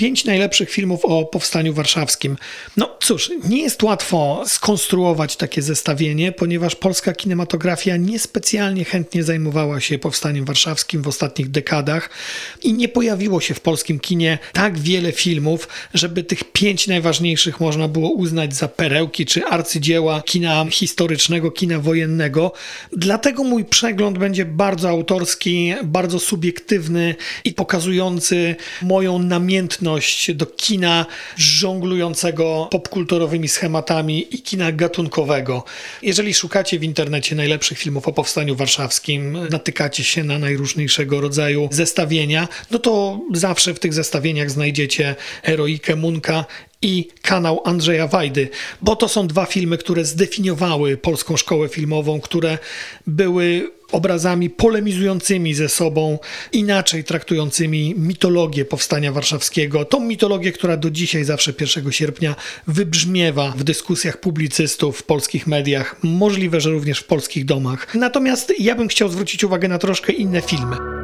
Pięć najlepszych filmów o powstaniu warszawskim. No cóż, nie jest łatwo skonstruować takie zestawienie, ponieważ polska kinematografia niespecjalnie chętnie zajmowała się powstaniem warszawskim w ostatnich dekadach i nie pojawiło się w polskim kinie tak wiele filmów, żeby tych pięć najważniejszych można było uznać za perełki czy arcydzieła kina historycznego, kina wojennego. Dlatego mój przegląd będzie bardzo autorski, bardzo subiektywny i pokazujący moją namiętność do kina żonglującego popkulturowymi schematami i kina gatunkowego. Jeżeli szukacie w internecie najlepszych filmów o powstaniu warszawskim, natykacie się na najróżniejszego rodzaju zestawienia, no to zawsze w tych zestawieniach znajdziecie Heroikę Munka i kanał Andrzeja Wajdy, bo to są dwa filmy, które zdefiniowały polską szkołę filmową, które były obrazami polemizującymi ze sobą, inaczej traktującymi mitologię powstania warszawskiego. Tą mitologię, która do dzisiaj, zawsze 1 sierpnia, wybrzmiewa w dyskusjach publicystów w polskich mediach, możliwe, że również w polskich domach. Natomiast ja bym chciał zwrócić uwagę na troszkę inne filmy.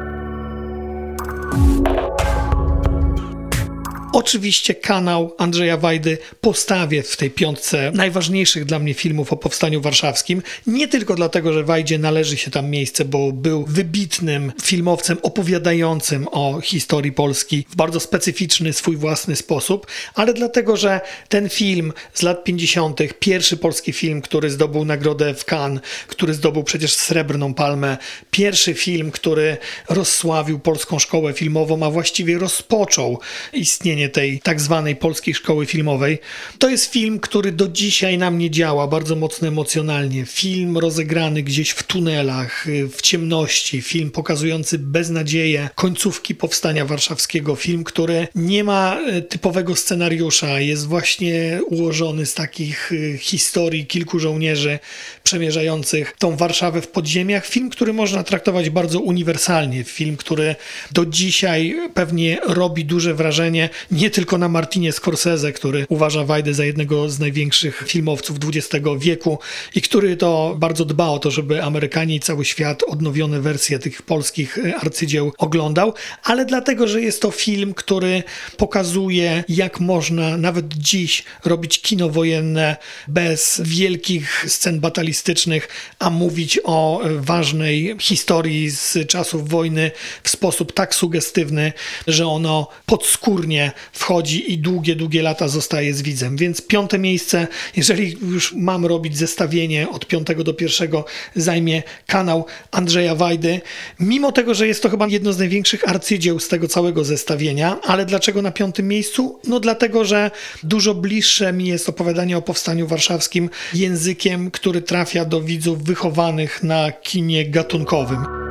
Oczywiście kanał Andrzeja Wajdy postawię w tej piątce najważniejszych dla mnie filmów o powstaniu warszawskim. Nie tylko dlatego, że Wajdzie należy się tam miejsce, bo był wybitnym filmowcem opowiadającym o historii Polski w bardzo specyficzny, swój własny sposób, ale dlatego, że ten film z lat 50., pierwszy polski film, który zdobył nagrodę w Cannes, który zdobył przecież srebrną palmę, pierwszy film, który rozsławił polską szkołę filmową, a właściwie rozpoczął istnienie tej tak zwanej polskiej szkoły filmowej. To jest film, który do dzisiaj na mnie działa bardzo mocno emocjonalnie. Film rozegrany gdzieś w tunelach, w ciemności, film pokazujący beznadzieję końcówki powstania warszawskiego, film, który nie ma e, typowego scenariusza, jest właśnie ułożony z takich e, historii kilku żołnierzy przemierzających tą Warszawę w podziemiach. Film, który można traktować bardzo uniwersalnie, film, który do dzisiaj pewnie robi duże wrażenie nie tylko na Martinie Scorsese, który uważa Wajdę za jednego z największych filmowców XX wieku i który to bardzo dba o to, żeby Amerykanie i cały świat odnowione wersje tych polskich e, arcydzieł oglądał, ale dlatego, że jest to film, który pokazuje, jak można nawet dziś robić kino wojenne bez wielkich scen batalistycznych, a mówić o ważnej historii z czasów wojny w sposób tak sugestywny, że ono podskórnie wchodzi i długie, długie lata zostaje z widzem. Więc piąte miejsce, jeżeli już mam robić zestawienie od piątego do pierwszego, zajmie kanał Andrzeja Wajdy. Mimo tego, że jest to chyba jedno z największych arcydzieł z tego całego zestawienia, ale dlaczego na piątym miejscu? No dlatego, że dużo bliższe mi jest opowiadanie o powstaniu warszawskim językiem, który trafia do widzów wychowanych na kinie gatunkowym.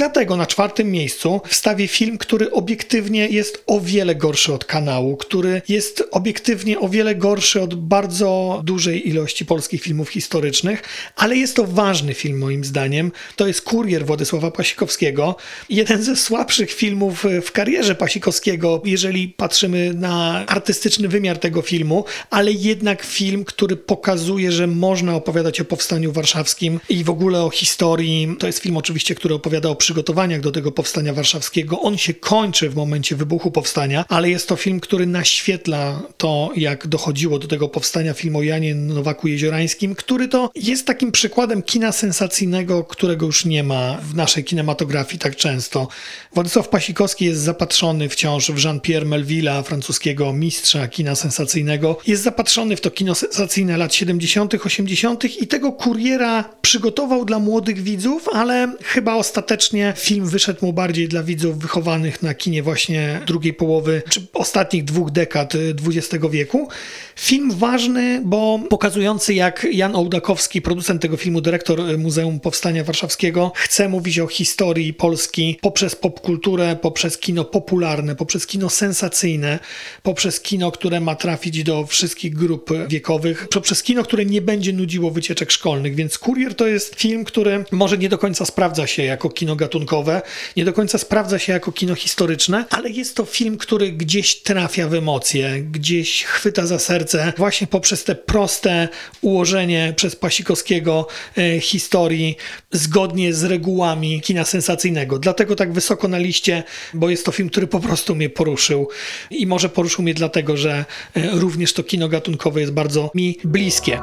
Dlatego na czwartym miejscu wstawię film, który obiektywnie jest o wiele gorszy od kanału, który jest obiektywnie o wiele gorszy od bardzo dużej ilości polskich filmów historycznych, ale jest to ważny film moim zdaniem. To jest Kurier Władysława Pasikowskiego. Jeden ze słabszych filmów w karierze Pasikowskiego, jeżeli patrzymy na artystyczny wymiar tego filmu, ale jednak film, który pokazuje, że można opowiadać o powstaniu warszawskim i w ogóle o historii. To jest film oczywiście, który opowiada o przygotowaniach do tego powstania warszawskiego. On się kończy w momencie wybuchu powstania, ale jest to film, który naświetla to, jak dochodziło do tego powstania film o Janie Nowaku Jeziorańskim, który to jest takim przykładem kina sensacyjnego, którego już nie ma w naszej kinematografii tak często. Władysław Pasikowski jest zapatrzony wciąż w Jean-Pierre Melville'a, francuskiego mistrza kina sensacyjnego. Jest zapatrzony w to kino sensacyjne lat 70., 80. i tego kuriera przygotował dla młodych widzów, ale chyba ostatecznie film wyszedł mu bardziej dla widzów wychowanych na kinie właśnie drugiej połowy, czy ostatnich dwóch dekad XX wieku. Film ważny, bo pokazujący jak Jan Ołdakowski, producent tego filmu, dyrektor Muzeum Powstania Warszawskiego, chce mówić o historii Polski poprzez popkulturę, poprzez kino popularne, poprzez kino sensacyjne, poprzez kino, które ma trafić do wszystkich grup wiekowych, poprzez kino, które nie będzie nudziło wycieczek szkolnych. Więc Kurier to jest film, który może nie do końca sprawdza się jako kino gatunkowe, nie do końca sprawdza się jako kino historyczne, ale jest to film, który gdzieś trafia w emocje, gdzieś chwyta za serce właśnie poprzez te proste ułożenie przez Pasikowskiego e, historii zgodnie z regułami kina sensacyjnego. Dlatego tak wysoko na liście, bo jest to film, który po prostu mnie poruszył i może poruszył mnie dlatego, że e, również to kino gatunkowe jest bardzo mi bliskie.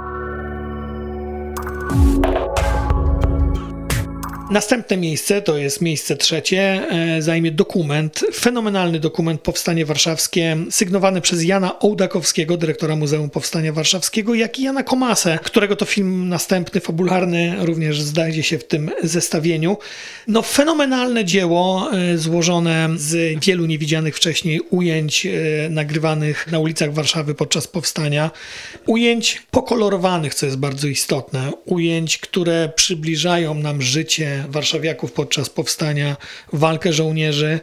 Następne miejsce, to jest miejsce trzecie, e, zajmie dokument, fenomenalny dokument Powstanie Warszawskie, sygnowany przez Jana Ołdakowskiego, dyrektora Muzeum Powstania Warszawskiego, jak i Jana Komasę, którego to film następny, fabularny, również znajdzie się w tym zestawieniu. No fenomenalne dzieło, e, złożone z wielu niewidzianych wcześniej ujęć e, nagrywanych na ulicach Warszawy podczas powstania. Ujęć pokolorowanych, co jest bardzo istotne. Ujęć, które przybliżają nam życie warszawiaków podczas powstania, walkę żołnierzy,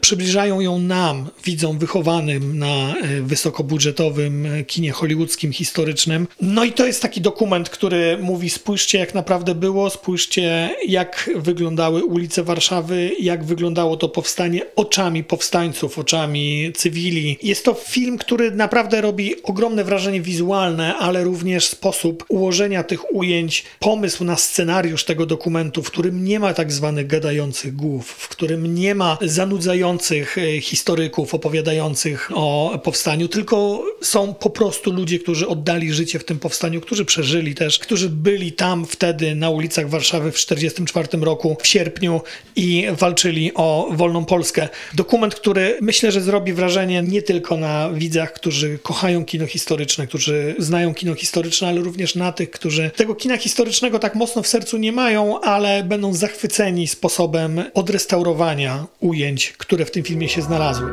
przybliżają ją nam, widzom wychowanym na e, wysokobudżetowym e, kinie hollywoodzkim, historycznym. No i to jest taki dokument, który mówi: spójrzcie, jak naprawdę było, spójrzcie, jak wyglądały ulice Warszawy, jak wyglądało to powstanie oczami powstańców, oczami cywili. Jest to film, który naprawdę robi ogromne wrażenie wizualne, ale również sposób ułożenia tych ujęć, pomysł na scenariusz tego dokumentu, w którym nie ma tak zwanych gadających głów, w którym nie ma zanudzających E, historyków opowiadających o powstaniu, tylko są po prostu ludzie, którzy oddali życie w tym powstaniu, którzy przeżyli też, którzy byli tam wtedy na ulicach Warszawy w 1944 roku w sierpniu i walczyli o wolną Polskę. Dokument, który myślę, że zrobi wrażenie nie tylko na widzach, którzy kochają kino historyczne, którzy znają kino historyczne, ale również na tych, którzy tego kina historycznego tak mocno w sercu nie mają, ale będą zachwyceni sposobem odrestaurowania ujęć, które w tym filmie się znalazły.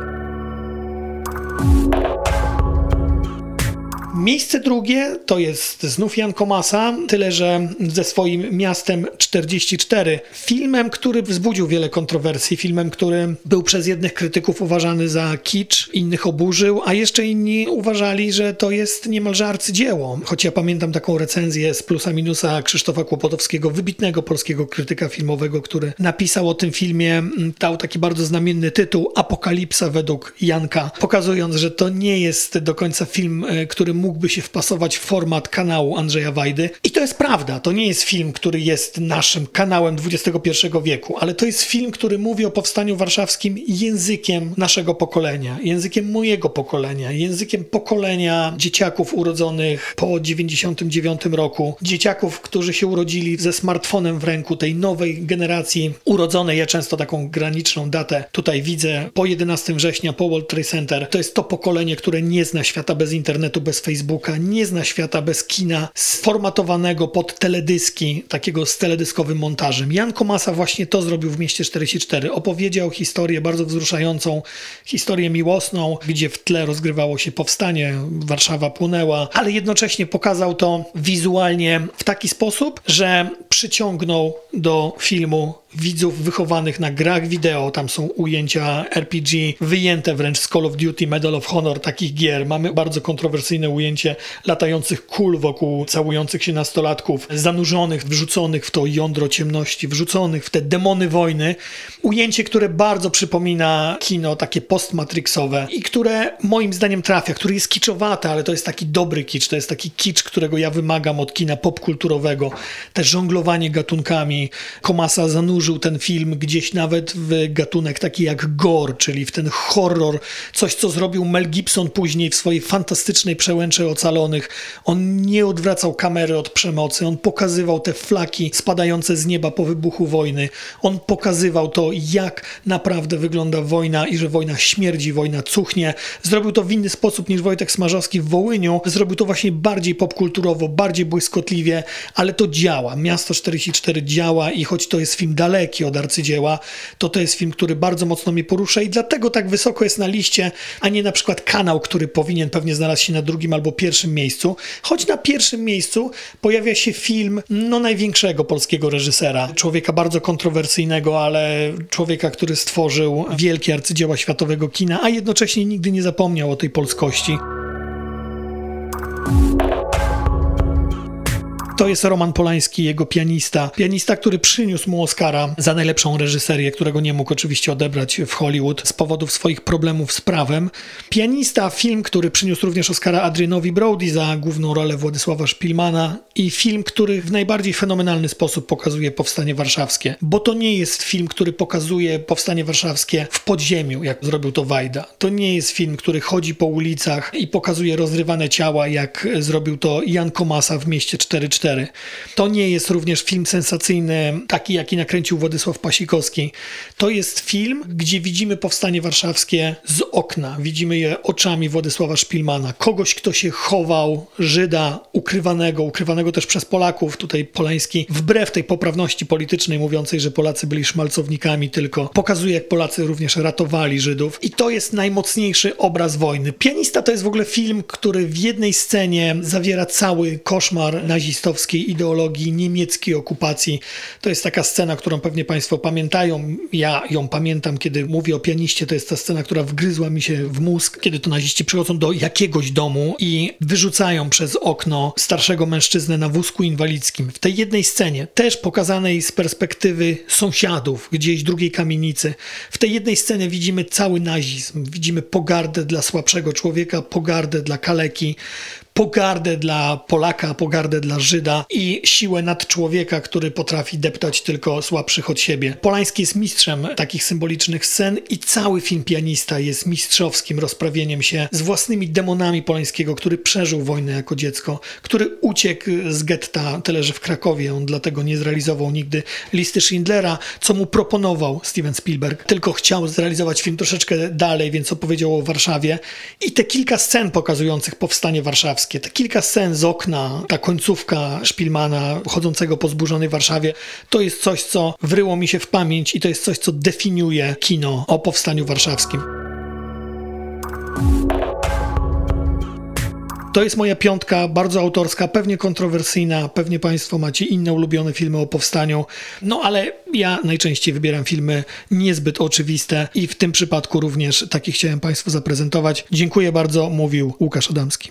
Miejsce drugie to jest znów Jan Komasa, tyle że ze swoim miastem 44. Filmem, który wzbudził wiele kontrowersji, filmem, który był przez jednych krytyków uważany za kicz, innych oburzył, a jeszcze inni uważali, że to jest niemalże arcydzieło. Choć ja pamiętam taką recenzję z plusa minusa Krzysztofa Kłopotowskiego, wybitnego polskiego krytyka filmowego, który napisał o tym filmie, dał taki bardzo znamienny tytuł Apokalipsa według Janka, pokazując, że to nie jest do końca film, e, który mógłby się wpasować w format kanału Andrzeja Wajdy. I to jest prawda, to nie jest film, który jest naszym kanałem XXI wieku, ale to jest film, który mówi o powstaniu warszawskim językiem naszego pokolenia, językiem mojego pokolenia, językiem pokolenia dzieciaków urodzonych po 99 roku, dzieciaków, którzy się urodzili ze smartfonem w ręku, tej nowej generacji urodzonej. Ja często taką graniczną datę tutaj widzę po 11 września, po World Trade Center. To jest to pokolenie, które nie zna świata bez internetu, bez Facebooka Facebooka, nie zna świata bez kina sformatowanego pod teledyski, takiego z teledyskowym montażem. Jan Komasa właśnie to zrobił w Mieście 44. Opowiedział historię bardzo wzruszającą, historię miłosną, gdzie w tle rozgrywało się powstanie, Warszawa płynęła, ale jednocześnie pokazał to wizualnie w taki sposób, że przyciągnął do filmu widzów wychowanych na grach wideo. Tam są ujęcia RPG wyjęte wręcz z Call of Duty, Medal of Honor, takich gier. Mamy bardzo kontrowersyjne ujęcie latających kul wokół całujących się nastolatków, zanurzonych, wrzuconych w to jądro ciemności, wrzuconych w te demony wojny. Ujęcie, które bardzo przypomina kino takie postmatrixowe i które moim zdaniem trafia, który jest kiczowate, ale to jest taki dobry kicz, to jest taki kicz, którego ja wymagam od kina popkulturowego. Te żonglowanie gatunkami, Komasa zanurza zanurzył ten film gdzieś nawet w gatunek taki jak gore, czyli w ten horror, coś co zrobił Mel Gibson później w swojej fantastycznej przełęczy ocalonych. On nie odwracał kamery od przemocy, on pokazywał te flaki spadające z nieba po wybuchu wojny. On pokazywał to, jak naprawdę wygląda wojna i że wojna śmierdzi, wojna cuchnie. Zrobił to w inny sposób niż Wojtek Smarzowski w Wołyniu. Zrobił to właśnie bardziej popkulturowo, bardziej błyskotliwie, ale to działa. Miasto 44 działa i choć to jest film dalej daleki od arcydzieła, to to jest film, który bardzo mocno mnie porusza i dlatego tak wysoko jest na liście, a nie na przykład kanał, który powinien pewnie znaleźć się na drugim albo pierwszym miejscu. Choć na pierwszym miejscu pojawia się film no największego polskiego reżysera, człowieka bardzo kontrowersyjnego, ale człowieka, który stworzył wielkie arcydzieła światowego kina, a jednocześnie nigdy nie zapomniał o tej polskości. To jest Roman Polański, jego pianista. Pianista, który przyniósł mu Oscara za najlepszą reżyserię, którego nie mógł oczywiście odebrać w Hollywood z powodów swoich problemów z prawem. Pianista, film, który przyniósł również Oscara Adrianowi Brody za główną rolę Władysława Szpilmana i film, który w najbardziej fenomenalny sposób pokazuje powstanie warszawskie. Bo to nie jest film, który pokazuje powstanie warszawskie w podziemiu, jak zrobił to Wajda. To nie jest film, który chodzi po ulicach i pokazuje rozrywane ciała, jak zrobił to Jan Komasa w mieście 4-4. To nie jest również film sensacyjny, taki jaki nakręcił Władysław Pasikowski. To jest film, gdzie widzimy powstanie warszawskie z okna. Widzimy je oczami Władysława Szpilmana. Kogoś, kto się chował, Żyda, ukrywanego, ukrywanego też przez Polaków. Tutaj Polański, wbrew tej poprawności politycznej mówiącej, że Polacy byli szmalcownikami, tylko pokazuje, jak Polacy również ratowali Żydów. I to jest najmocniejszy obraz wojny. Pianista to jest w ogóle film, który w jednej scenie zawiera cały koszmar nazistowskiej ideologii, niemieckiej okupacji. To jest taka scena, którą pewnie Państwo pamiętają. Ja ją pamiętam, kiedy mówię o pianiście. To jest ta scena, która wgryzła mi się w mózg, kiedy to naziści przychodzą do jakiegoś domu i wyrzucają przez okno starszego mężczyznę na wózku inwalidzkim. W tej jednej scenie, też pokazanej z perspektywy sąsiadów, gdzieś drugiej kamienicy, w tej jednej scenie widzimy cały nazizm. Widzimy pogardę dla słabszego człowieka, pogardę dla kaleki, pogardę dla Polaka, pogardę dla Żyda i siłę nad człowieka, który potrafi deptać tylko słabszych od siebie. Polański jest mistrzem takich symbolicznych scen i cały film Pianista jest mistrzowskim rozprawieniem się z własnymi demonami Polańskiego, który przeżył wojnę jako dziecko, który uciekł z getta, tyle że w Krakowie, on dlatego nie zrealizował nigdy listy Schindlera, co mu proponował Steven Spielberg, tylko chciał zrealizować film troszeczkę dalej, więc opowiedział o Warszawie. I te kilka scen pokazujących powstanie warszawskie te kilka scen z okna, ta końcówka Szpilmana chodzącego po zburzonej Warszawie, to jest coś, co wryło mi się w pamięć i to jest coś, co definiuje kino o powstaniu warszawskim. To jest moja piątka, bardzo autorska, pewnie kontrowersyjna, pewnie Państwo macie inne ulubione filmy o powstaniu, no ale ja najczęściej wybieram filmy niezbyt oczywiste i w tym przypadku również takie chciałem Państwu zaprezentować. Dziękuję bardzo, mówił Łukasz Adamski.